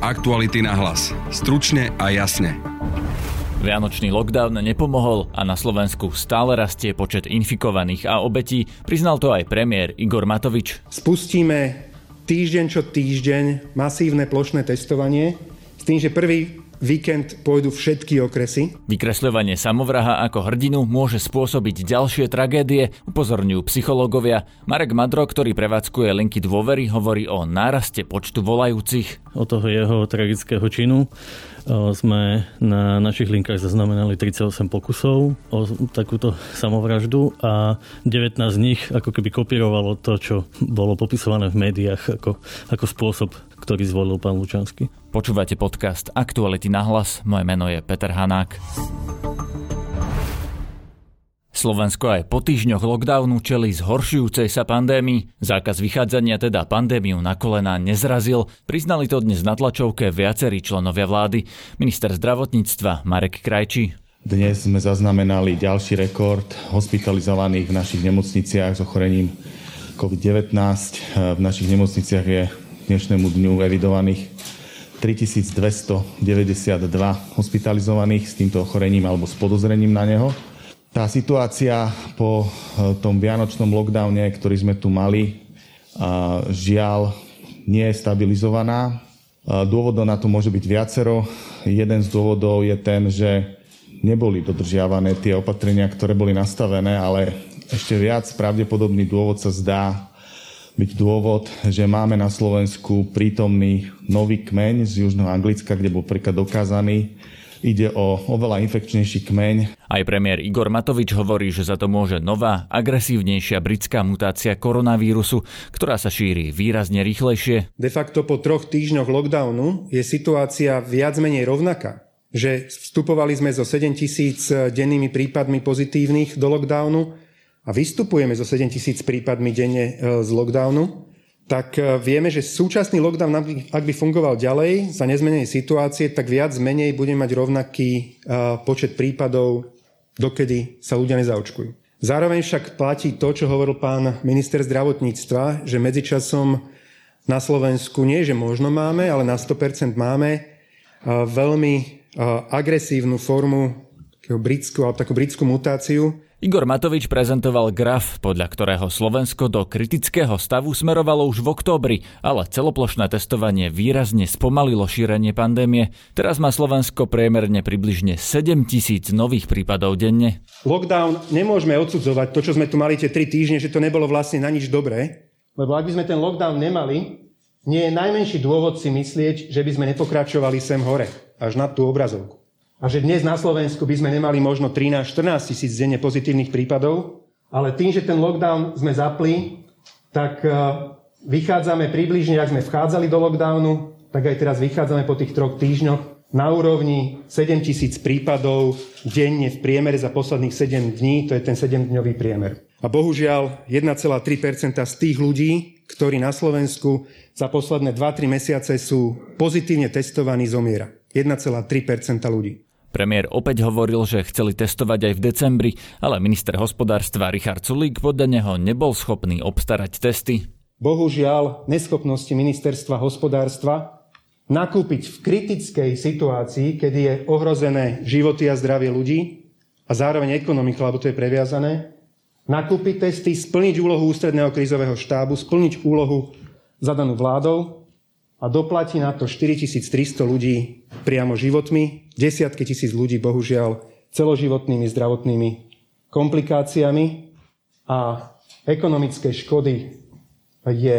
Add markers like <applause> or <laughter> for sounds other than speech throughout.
Aktuality na hlas. Stručne a jasne. Vianočný lockdown nepomohol a na Slovensku stále rastie počet infikovaných a obetí, priznal to aj premiér Igor Matovič. Spustíme týždeň čo týždeň masívne plošné testovanie s tým, že prvý víkend pôjdu všetky okresy. Vykresľovanie samovraha ako hrdinu môže spôsobiť ďalšie tragédie, upozorňujú psychológovia. Marek Madro, ktorý prevádzkuje linky dôvery, hovorí o náraste počtu volajúcich. O toho jeho tragického činu sme na našich linkách zaznamenali 38 pokusov o takúto samovraždu a 19 z nich ako keby kopírovalo to, čo bolo popisované v médiách ako, ako spôsob, ktorý zvolil pán Lučanský. Počúvate podcast Aktuality na hlas. Moje meno je Peter Hanák. Slovensko aj po týždňoch lockdownu čeli zhoršujúcej sa pandémii. Zákaz vychádzania teda pandémiu na kolená nezrazil. Priznali to dnes na tlačovke viacerí členovia vlády. Minister zdravotníctva Marek Krajčí. Dnes sme zaznamenali ďalší rekord hospitalizovaných v našich nemocniciach s ochorením COVID-19. V našich nemocniciach je dnešnému dňu evidovaných 3292 hospitalizovaných s týmto ochorením alebo s podozrením na neho. Tá situácia po eh, tom vianočnom lockdowne, ktorý sme tu mali, žiaľ nie je stabilizovaná. Dôvodov na to môže byť viacero. Jeden z dôvodov je ten, že neboli dodržiavané tie opatrenia, ktoré boli nastavené, ale ešte viac pravdepodobný dôvod sa zdá byť dôvod, že máme na Slovensku prítomný nový kmeň z Južného Anglicka, kde bol príklad dokázaný. Ide o oveľa infekčnejší kmeň. Aj premiér Igor Matovič hovorí, že za to môže nová, agresívnejšia britská mutácia koronavírusu, ktorá sa šíri výrazne rýchlejšie. De facto po troch týždňoch lockdownu je situácia viac menej rovnaká že vstupovali sme so 7 tisíc dennými prípadmi pozitívnych do lockdownu a vystupujeme so 7 tisíc prípadmi denne e, z lockdownu, tak e, vieme, že súčasný lockdown, ak by fungoval ďalej za nezmenenej situácie, tak viac menej bude mať rovnaký e, počet prípadov, dokedy sa ľudia nezaočkujú. Zároveň však platí to, čo hovoril pán minister zdravotníctva, že medzičasom na Slovensku nie, že možno máme, ale na 100% máme veľmi agresívnu formu britskú, alebo takú britskú mutáciu, Igor Matovič prezentoval graf, podľa ktorého Slovensko do kritického stavu smerovalo už v októbri, ale celoplošné testovanie výrazne spomalilo šírenie pandémie. Teraz má Slovensko priemerne približne 7 tisíc nových prípadov denne. Lockdown nemôžeme odsudzovať to, čo sme tu mali tie 3 týždne, že to nebolo vlastne na nič dobré, lebo ak by sme ten lockdown nemali, nie je najmenší dôvod si myslieť, že by sme nepokračovali sem hore, až na tú obrazovku a že dnes na Slovensku by sme nemali možno 13-14 tisíc denne pozitívnych prípadov, ale tým, že ten lockdown sme zapli, tak e, vychádzame približne, ak sme vchádzali do lockdownu, tak aj teraz vychádzame po tých troch týždňoch na úrovni 7 tisíc prípadov denne v priemere za posledných 7 dní, to je ten 7-dňový priemer. A bohužiaľ 1,3% z tých ľudí, ktorí na Slovensku za posledné 2-3 mesiace sú pozitívne testovaní, zomiera. 1,3% ľudí. Premiér opäť hovoril, že chceli testovať aj v decembri, ale minister hospodárstva Richard Sulík podľa neho nebol schopný obstarať testy. Bohužiaľ, neschopnosti ministerstva hospodárstva nakúpiť v kritickej situácii, kedy je ohrozené životy a zdravie ľudí a zároveň ekonomika, lebo to je previazané, nakúpiť testy, splniť úlohu ústredného krízového štábu, splniť úlohu zadanú vládou a doplatí na to 4300 ľudí priamo životmi, desiatky tisíc ľudí bohužiaľ celoživotnými zdravotnými komplikáciami a ekonomické škody je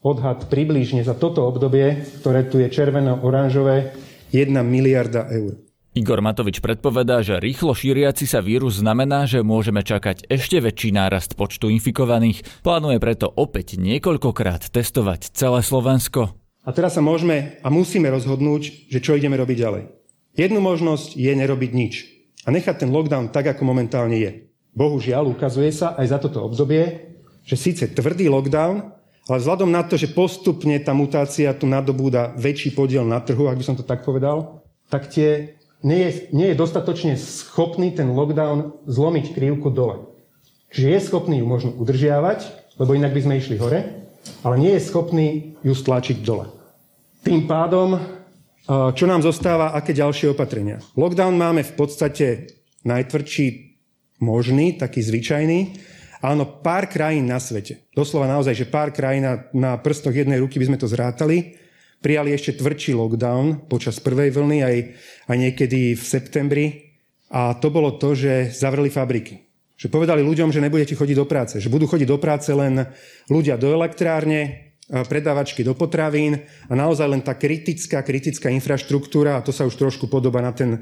odhad približne za toto obdobie, ktoré tu je červeno-oranžové, 1 miliarda eur. Igor Matovič predpovedá, že rýchlo šíriaci sa vírus znamená, že môžeme čakať ešte väčší nárast počtu infikovaných. Plánuje preto opäť niekoľkokrát testovať celé Slovensko. A teraz sa môžeme a musíme rozhodnúť, že čo ideme robiť ďalej. Jednu možnosť je nerobiť nič a nechať ten lockdown tak, ako momentálne je. Bohužiaľ, ukazuje sa aj za toto obdobie, že síce tvrdý lockdown, ale vzhľadom na to, že postupne tá mutácia tu nadobúda väčší podiel na trhu, ak by som to tak povedal, tak tie, nie, je, nie je dostatočne schopný ten lockdown zlomiť krivku dole. Čiže je schopný ju možno udržiavať, lebo inak by sme išli hore, ale nie je schopný ju stlačiť dole. Tým pádom Čo nám zostáva, aké ďalšie opatrenia? Lockdown máme v podstate najtvrdší možný, taký zvyčajný. Áno, pár krajín na svete, doslova naozaj, že pár krajín na, na prstoch jednej ruky by sme to zrátali, prijali ešte tvrdší lockdown počas prvej vlny aj, aj niekedy v septembri. A to bolo to, že zavreli fabriky. Že povedali ľuďom, že nebudete chodiť do práce. Že budú chodiť do práce len ľudia do elektrárne, predávačky do potravín a naozaj len tá kritická, kritická infraštruktúra, a to sa už trošku podoba na ten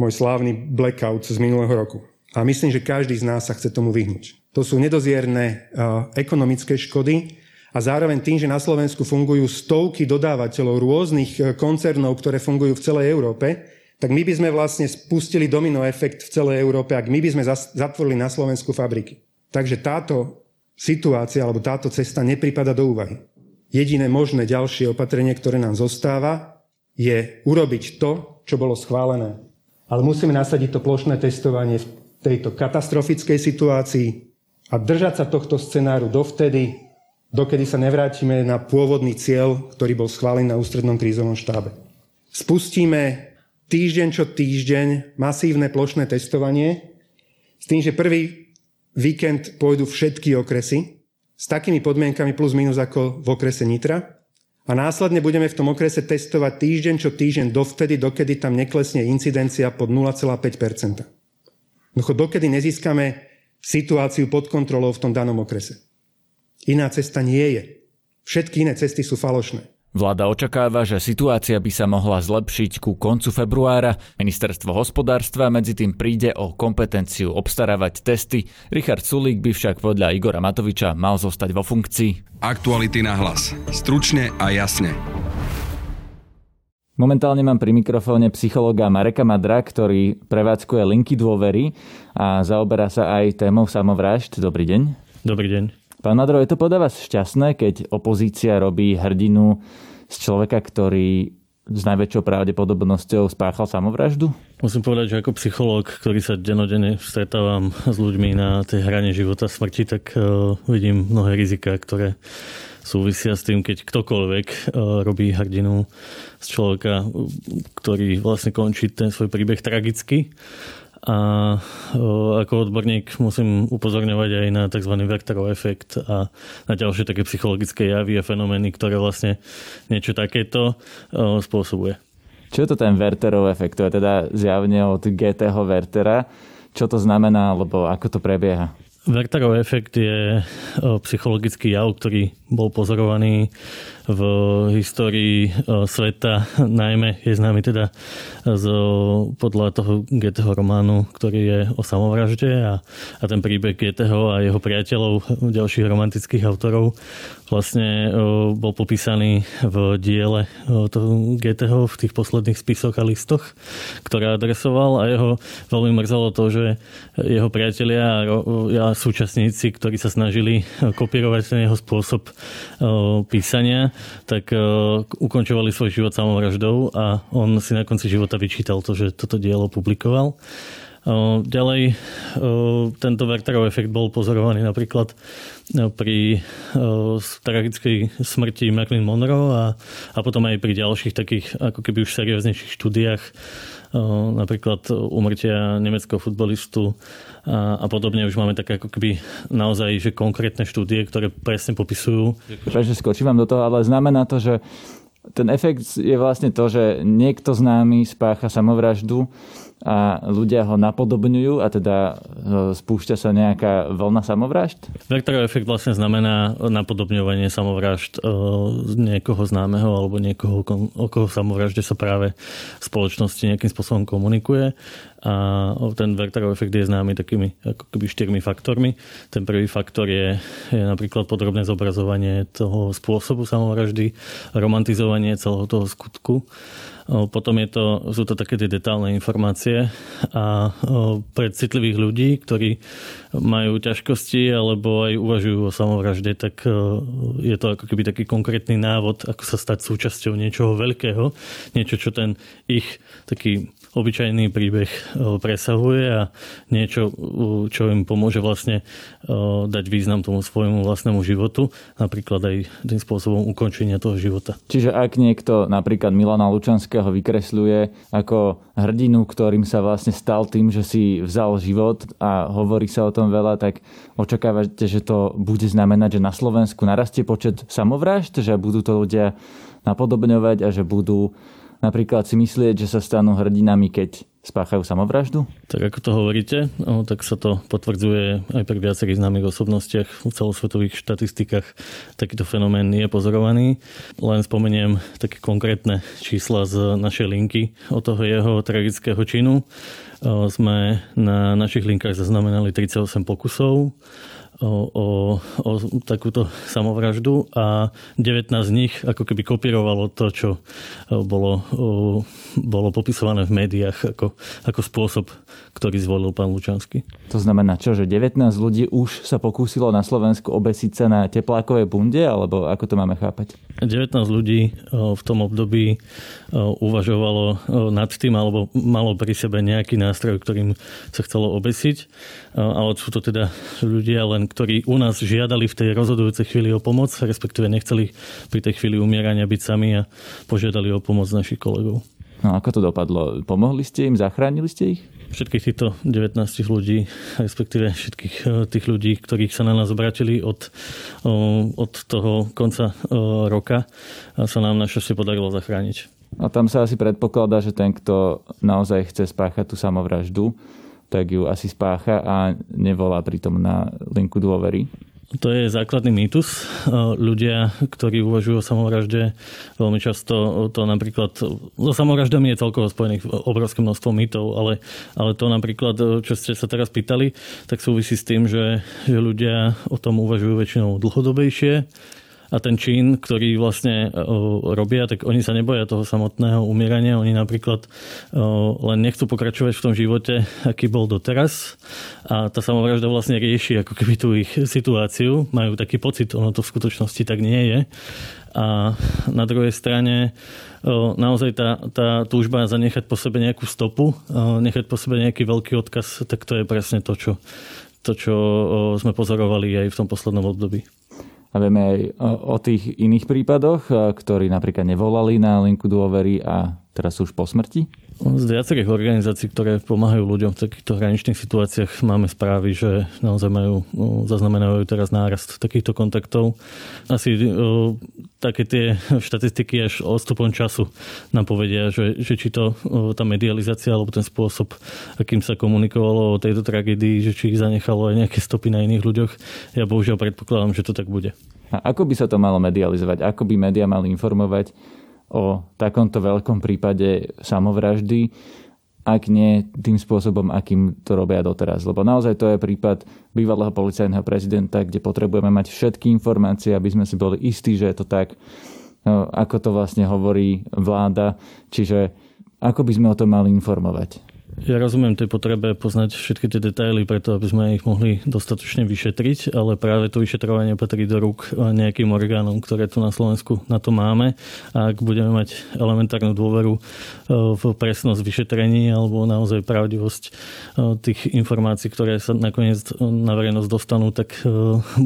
môj slávny blackout z minulého roku. A myslím, že každý z nás sa chce tomu vyhnúť. To sú nedozierne ekonomické škody a zároveň tým, že na Slovensku fungujú stovky dodávateľov rôznych koncernov, ktoré fungujú v celej Európe, tak my by sme vlastne spustili domino efekt v celej Európe, ak my by sme zatvorili na Slovensku fabriky. Takže táto situácia alebo táto cesta nepripada do úvahy. Jediné možné ďalšie opatrenie, ktoré nám zostáva, je urobiť to, čo bolo schválené. Ale musíme nasadiť to plošné testovanie v tejto katastrofickej situácii a držať sa tohto scenáru dovtedy, dokedy sa nevrátime na pôvodný cieľ, ktorý bol schválený na ústrednom krízovom štábe. Spustíme týždeň čo týždeň masívne plošné testovanie s tým, že prvý víkend pôjdu všetky okresy s takými podmienkami plus minus ako v okrese Nitra a následne budeme v tom okrese testovať týždeň čo týždeň dovtedy, dokedy tam neklesne incidencia pod 0,5% dokedy nezískame situáciu pod kontrolou v tom danom okrese. Iná cesta nie je. Všetky iné cesty sú falošné. Vláda očakáva, že situácia by sa mohla zlepšiť ku koncu februára. Ministerstvo hospodárstva medzi tým príde o kompetenciu obstarávať testy. Richard Sulík by však podľa Igora Matoviča mal zostať vo funkcii. Aktuality na hlas. Stručne a jasne. Momentálne mám pri mikrofóne psychologa Mareka Madra, ktorý prevádzkuje linky dôvery a zaoberá sa aj témou samovrážd. Dobrý deň. Dobrý deň. Pán Madro, je to podľa vás šťastné, keď opozícia robí hrdinu z človeka, ktorý s najväčšou pravdepodobnosťou spáchal samovraždu? Musím povedať, že ako psychológ, ktorý sa denodene stretávam s ľuďmi na tej hrane života smrti, tak uh, vidím mnohé rizika, ktoré súvisia s tým, keď ktokoľvek uh, robí hrdinu z človeka, ktorý vlastne končí ten svoj príbeh tragicky a ako odborník musím upozorňovať aj na tzv. vektorov efekt a na ďalšie také psychologické javy a fenomény, ktoré vlastne niečo takéto spôsobuje. Čo je to ten Werterov efekt? To je teda zjavne od GTho Wertera. Čo to znamená, alebo ako to prebieha? Werterov efekt je psychologický jav, ktorý bol pozorovaný v histórii sveta, <laughs> najmä je známy teda z, podľa toho Goetheho románu, ktorý je o samovražde a, a ten príbeh Goetheho a jeho priateľov, ďalších romantických autorov vlastne bol popísaný v diele toho Goetheho v tých posledných spisoch a listoch, ktoré adresoval a jeho veľmi mrzelo to, že jeho priatelia a súčasníci, ktorí sa snažili kopírovať ten jeho spôsob písania, tak ukončovali svoj život samovraždou a on si na konci života vyčítal to, že toto dielo publikoval. Ďalej, tento Werterov efekt bol pozorovaný napríklad pri tragickej smrti Marilyn Monroe a, a potom aj pri ďalších takých ako keby už serióznejších štúdiách napríklad umrtia nemeckého futbolistu a, a podobne. Už máme také ako keby naozaj že konkrétne štúdie, ktoré presne popisujú. Takže skočím vám do toho, ale znamená to, že ten efekt je vlastne to, že niekto z námi spácha samovraždu a ľudia ho napodobňujú a teda e, spúšťa sa nejaká vlna samovražd? Vektorový efekt vlastne znamená napodobňovanie samovražd e, niekoho známeho alebo niekoho, o koho samovražde sa práve v spoločnosti nejakým spôsobom komunikuje. A ten vektorový efekt je známy takými ako keby štyrmi faktormi. Ten prvý faktor je, je napríklad podrobné zobrazovanie toho spôsobu samovraždy, romantizovanie celého toho skutku potom je to, sú to také tie detálne informácie. A pre citlivých ľudí, ktorí majú ťažkosti alebo aj uvažujú o samovražde, tak je to ako keby taký konkrétny návod, ako sa stať súčasťou niečoho veľkého, niečo, čo ten ich taký obyčajný príbeh presahuje a niečo, čo im pomôže vlastne dať význam tomu svojmu vlastnému životu, napríklad aj tým spôsobom ukončenia toho života. Čiže ak niekto napríklad Milana Lučanského vykresľuje ako hrdinu, ktorým sa vlastne stal tým, že si vzal život a hovorí sa o tom veľa, tak očakávate, že to bude znamenať, že na Slovensku narastie počet samovrážd, že budú to ľudia napodobňovať a že budú napríklad si myslieť, že sa stanú hrdinami, keď spáchajú samovraždu? Tak ako to hovoríte, no, tak sa to potvrdzuje aj pri viacerých známych osobnostiach v celosvetových štatistikách. Takýto fenomén je pozorovaný. Len spomeniem také konkrétne čísla z našej linky od toho jeho tragického činu. Sme na našich linkách zaznamenali 38 pokusov o, o, o takúto samovraždu a 19 z nich ako keby kopírovalo to, čo bolo, bolo popisované v médiách ako, ako spôsob, ktorý zvolil pán Lučanský. To znamená čo, že 19 ľudí už sa pokúsilo na Slovensku obesiť sa na teplákovej bunde, alebo ako to máme chápať? 19 ľudí v tom období uvažovalo nad tým, alebo malo pri sebe nejaký nástroj, ktorým sa chcelo obesiť, ale sú to teda ľudia len ktorí u nás žiadali v tej rozhodujúcej chvíli o pomoc, respektíve nechceli pri tej chvíli umierania byť sami a požiadali o pomoc našich kolegov. No ako to dopadlo? Pomohli ste im? Zachránili ste ich? Všetkých týchto 19 ľudí, respektíve všetkých eh, tých ľudí, ktorých sa na nás obratili od, eh, od toho konca eh, roka, sa nám našťastie podarilo zachrániť. A tam sa asi predpokladá, že ten, kto naozaj chce spáchať tú samovraždu, tak ju asi spácha a nevolá pritom na linku dôvery. To je základný mýtus. Ľudia, ktorí uvažujú o samovražde, veľmi často to napríklad... So samovraždami je celkovo spojených obrovské množstvo mýtov, ale, ale to napríklad, čo ste sa teraz pýtali, tak súvisí s tým, že, že ľudia o tom uvažujú väčšinou dlhodobejšie a ten čin, ktorý vlastne robia, tak oni sa neboja toho samotného umierania. Oni napríklad len nechcú pokračovať v tom živote, aký bol doteraz. A tá samovražda vlastne rieši ako keby tú ich situáciu. Majú taký pocit, ono to v skutočnosti tak nie je. A na druhej strane naozaj tá, tá túžba zanechať po sebe nejakú stopu, nechať po sebe nejaký veľký odkaz, tak to je presne to, čo, to, čo sme pozorovali aj v tom poslednom období. A vieme aj o, o tých iných prípadoch, ktorí napríklad nevolali na linku dôvery a teraz sú už po smrti? Z viacerých organizácií, ktoré pomáhajú ľuďom v takýchto hraničných situáciách, máme správy, že naozaj majú, zaznamenajú teraz nárast takýchto kontaktov. Asi o, také tie štatistiky až odstupom času nám povedia, že, že či to o, tá medializácia alebo ten spôsob, akým sa komunikovalo o tejto tragédii, že či ich zanechalo aj nejaké stopy na iných ľuďoch. Ja bohužiaľ predpokladám, že to tak bude. A ako by sa to malo medializovať? Ako by médiá mali informovať o takomto veľkom prípade samovraždy, ak nie tým spôsobom, akým to robia doteraz. Lebo naozaj to je prípad bývalého policajného prezidenta, kde potrebujeme mať všetky informácie, aby sme si boli istí, že je to tak, ako to vlastne hovorí vláda. Čiže ako by sme o tom mali informovať? Ja rozumiem tej potrebe poznať všetky tie detaily, preto aby sme ich mohli dostatočne vyšetriť, ale práve to vyšetrovanie patrí do rúk nejakým orgánom, ktoré tu na Slovensku na to máme. A ak budeme mať elementárnu dôveru e, v presnosť vyšetrení alebo naozaj pravdivosť e, tých informácií, ktoré sa nakoniec na verejnosť dostanú, tak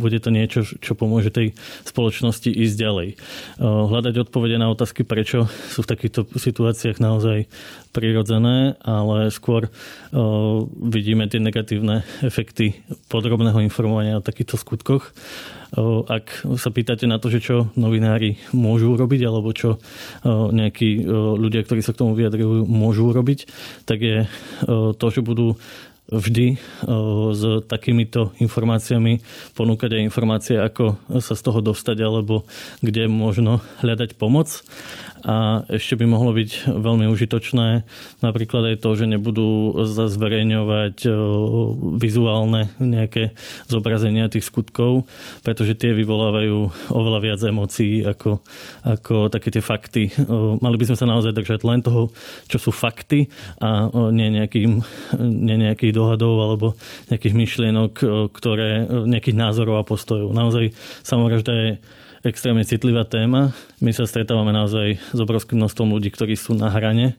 bude to niečo, čo pomôže tej spoločnosti ísť ďalej. Hľadať odpovede na otázky, prečo sú v takýchto situáciách naozaj prirodzené, ale skôr vidíme tie negatívne efekty podrobného informovania o takýchto skutkoch. Ak sa pýtate na to, že čo novinári môžu urobiť, alebo čo nejakí ľudia, ktorí sa k tomu vyjadrujú, môžu urobiť, tak je to, že budú vždy s takýmito informáciami ponúkať aj informácie, ako sa z toho dostať alebo kde možno hľadať pomoc. A ešte by mohlo byť veľmi užitočné napríklad aj to, že nebudú zverejňovať vizuálne nejaké zobrazenia tých skutkov, pretože tie vyvolávajú oveľa viac emócií ako, ako také tie fakty. Mali by sme sa naozaj držať len toho, čo sú fakty a nie nejakým, nie nejakých dohadov alebo nejakých myšlienok, ktoré, nejakých názorov a postojov. Naozaj samovražda je extrémne citlivá téma. My sa stretávame naozaj s obrovským množstvom ľudí, ktorí sú na hrane.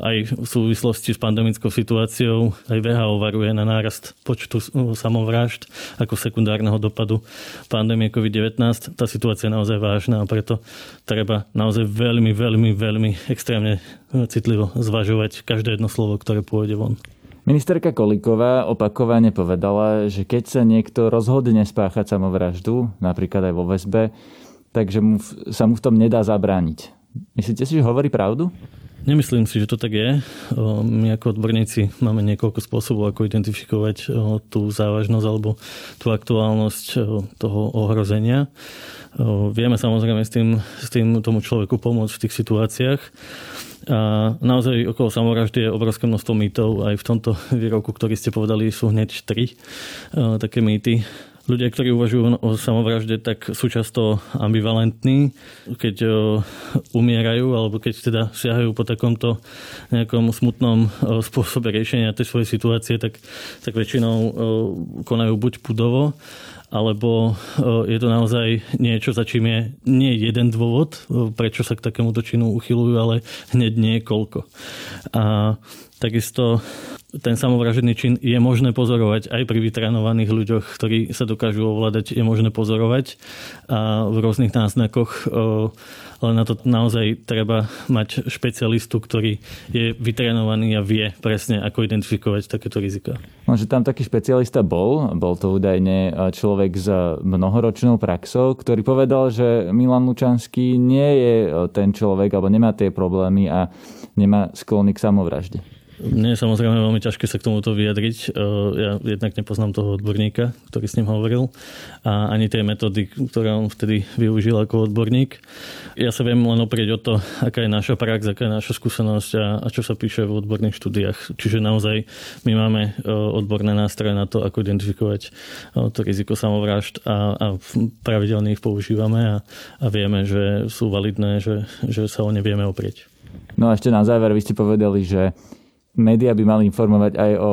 Aj v súvislosti s pandemickou situáciou aj VHO varuje na nárast počtu samovrážd ako sekundárneho dopadu pandémie COVID-19. Tá situácia je naozaj vážna a preto treba naozaj veľmi, veľmi, veľmi extrémne citlivo zvažovať každé jedno slovo, ktoré pôjde von. Ministerka Kolíková opakovane povedala, že keď sa niekto rozhodne spáchať samovraždu, napríklad aj vo väzbe, takže mu, sa mu v tom nedá zabrániť. Myslíte si, že hovorí pravdu? Nemyslím si, že to tak je. My ako odborníci máme niekoľko spôsobov, ako identifikovať tú závažnosť alebo tú aktuálnosť toho ohrozenia. Vieme samozrejme s tým, s tým tomu človeku pomôcť v tých situáciách. A naozaj okolo samovraždy je obrovské množstvo mýtov. Aj v tomto <laughs> výroku, ktorý ste povedali, sú hneď tri také mýty. Ľudia, ktorí uvažujú o samovražde, tak sú často ambivalentní, keď umierajú alebo keď teda siahajú po takomto nejakom smutnom spôsobe riešenia tej svojej situácie, tak, tak väčšinou konajú buď pudovo, alebo je to naozaj niečo, za čím je nie jeden dôvod, prečo sa k takémuto činu uchylujú, ale hneď niekoľko. A takisto ten samovražený čin je možné pozorovať aj pri vytrenovaných ľuďoch, ktorí sa dokážu ovládať, je možné pozorovať a v rôznych náznakoch ale na to naozaj treba mať špecialistu, ktorý je vytrenovaný a vie presne, ako identifikovať takéto rizika. No, že tam taký špecialista bol, bol to údajne človek s mnohoročnou praxou, ktorý povedal, že Milan Lučanský nie je ten človek, alebo nemá tie problémy a nemá sklony k samovražde. Mne je samozrejme veľmi ťažké sa k tomuto vyjadriť. E, ja jednak nepoznám toho odborníka, ktorý s ním hovoril a ani tie metódy, ktoré on vtedy využil ako odborník. Ja sa viem len oprieť o to, aká je naša prax, aká je naša skúsenosť a, a čo sa píše v odborných štúdiách. Čiže naozaj my máme e, odborné nástroje na to, ako identifikovať e, to riziko samovrážd a, a pravidelne ich používame a, a vieme, že sú validné, že, že sa o ne vieme oprieť. No a ešte na záver, vy ste povedali, že médiá by mali informovať aj o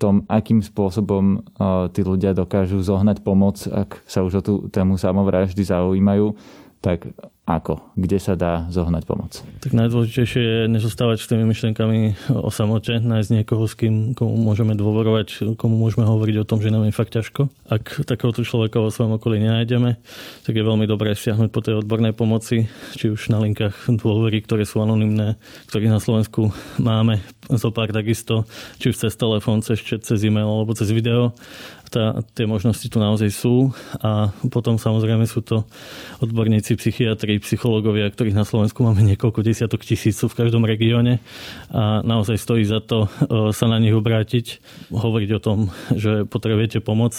tom, akým spôsobom tí ľudia dokážu zohnať pomoc, ak sa už o tú tému samovraždy zaujímajú tak ako? Kde sa dá zohnať pomoc? Tak najdôležitejšie je nezostávať s tými myšlienkami o samote, nájsť niekoho, s kým komu môžeme dôverovať, komu môžeme hovoriť o tom, že nám je fakt ťažko. Ak takéhoto človeka vo svojom okolí nenájdeme, tak je veľmi dobré siahnuť po tej odbornej pomoci, či už na linkách dôvery, ktoré sú anonimné, ktorých na Slovensku máme zo pár takisto, či už cez telefón, cez chat, cez e-mail alebo cez video tá, tie možnosti tu naozaj sú a potom samozrejme sú to odborníci, psychiatri, psychológovia, ktorých na Slovensku máme niekoľko desiatok tisícov v každom regióne a naozaj stojí za to e, sa na nich obrátiť, hovoriť o tom, že potrebujete pomoc.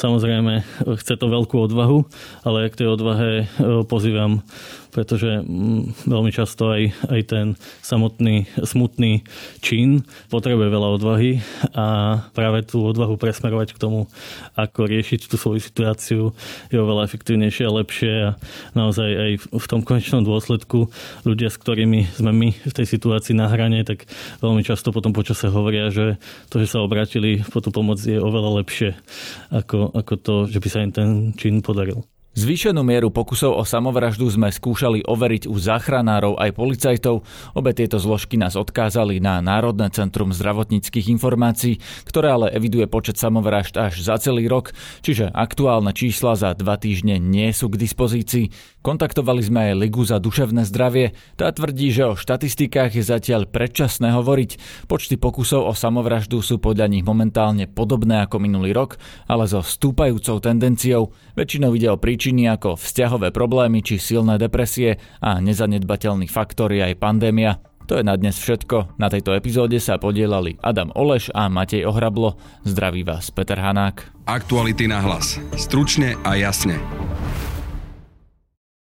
Samozrejme, chce to veľkú odvahu, ale k tej odvahe e, pozývam pretože mm, veľmi často aj, aj ten samotný smutný čin potrebuje veľa odvahy a práve tú odvahu presmerovať k tomu, ako riešiť tú svoju situáciu je oveľa efektívnejšie a lepšie a naozaj aj v tom konečnom dôsledku ľudia, s ktorými sme my v tej situácii na hrane, tak veľmi často potom počase hovoria, že to, že sa obratili po tú pomoc je oveľa lepšie ako, ako to, že by sa im ten čin podaril. Zvýšenú mieru pokusov o samovraždu sme skúšali overiť u záchranárov aj policajtov. Obe tieto zložky nás odkázali na Národné centrum zdravotníckých informácií, ktoré ale eviduje počet samovražd až za celý rok, čiže aktuálne čísla za dva týždne nie sú k dispozícii. Kontaktovali sme aj Ligu za duševné zdravie. Tá tvrdí, že o štatistikách je zatiaľ predčasné hovoriť. Počty pokusov o samovraždu sú podľa nich momentálne podobné ako minulý rok, ale so stúpajúcou tendenciou. Väčšinou ide o príčiny ako vzťahové problémy či silné depresie a nezanedbateľný faktor je aj pandémia. To je na dnes všetko. Na tejto epizóde sa podielali Adam Oleš a Matej Ohrablo. Zdraví vás Peter Hanák. Aktuality na hlas. Stručne a jasne.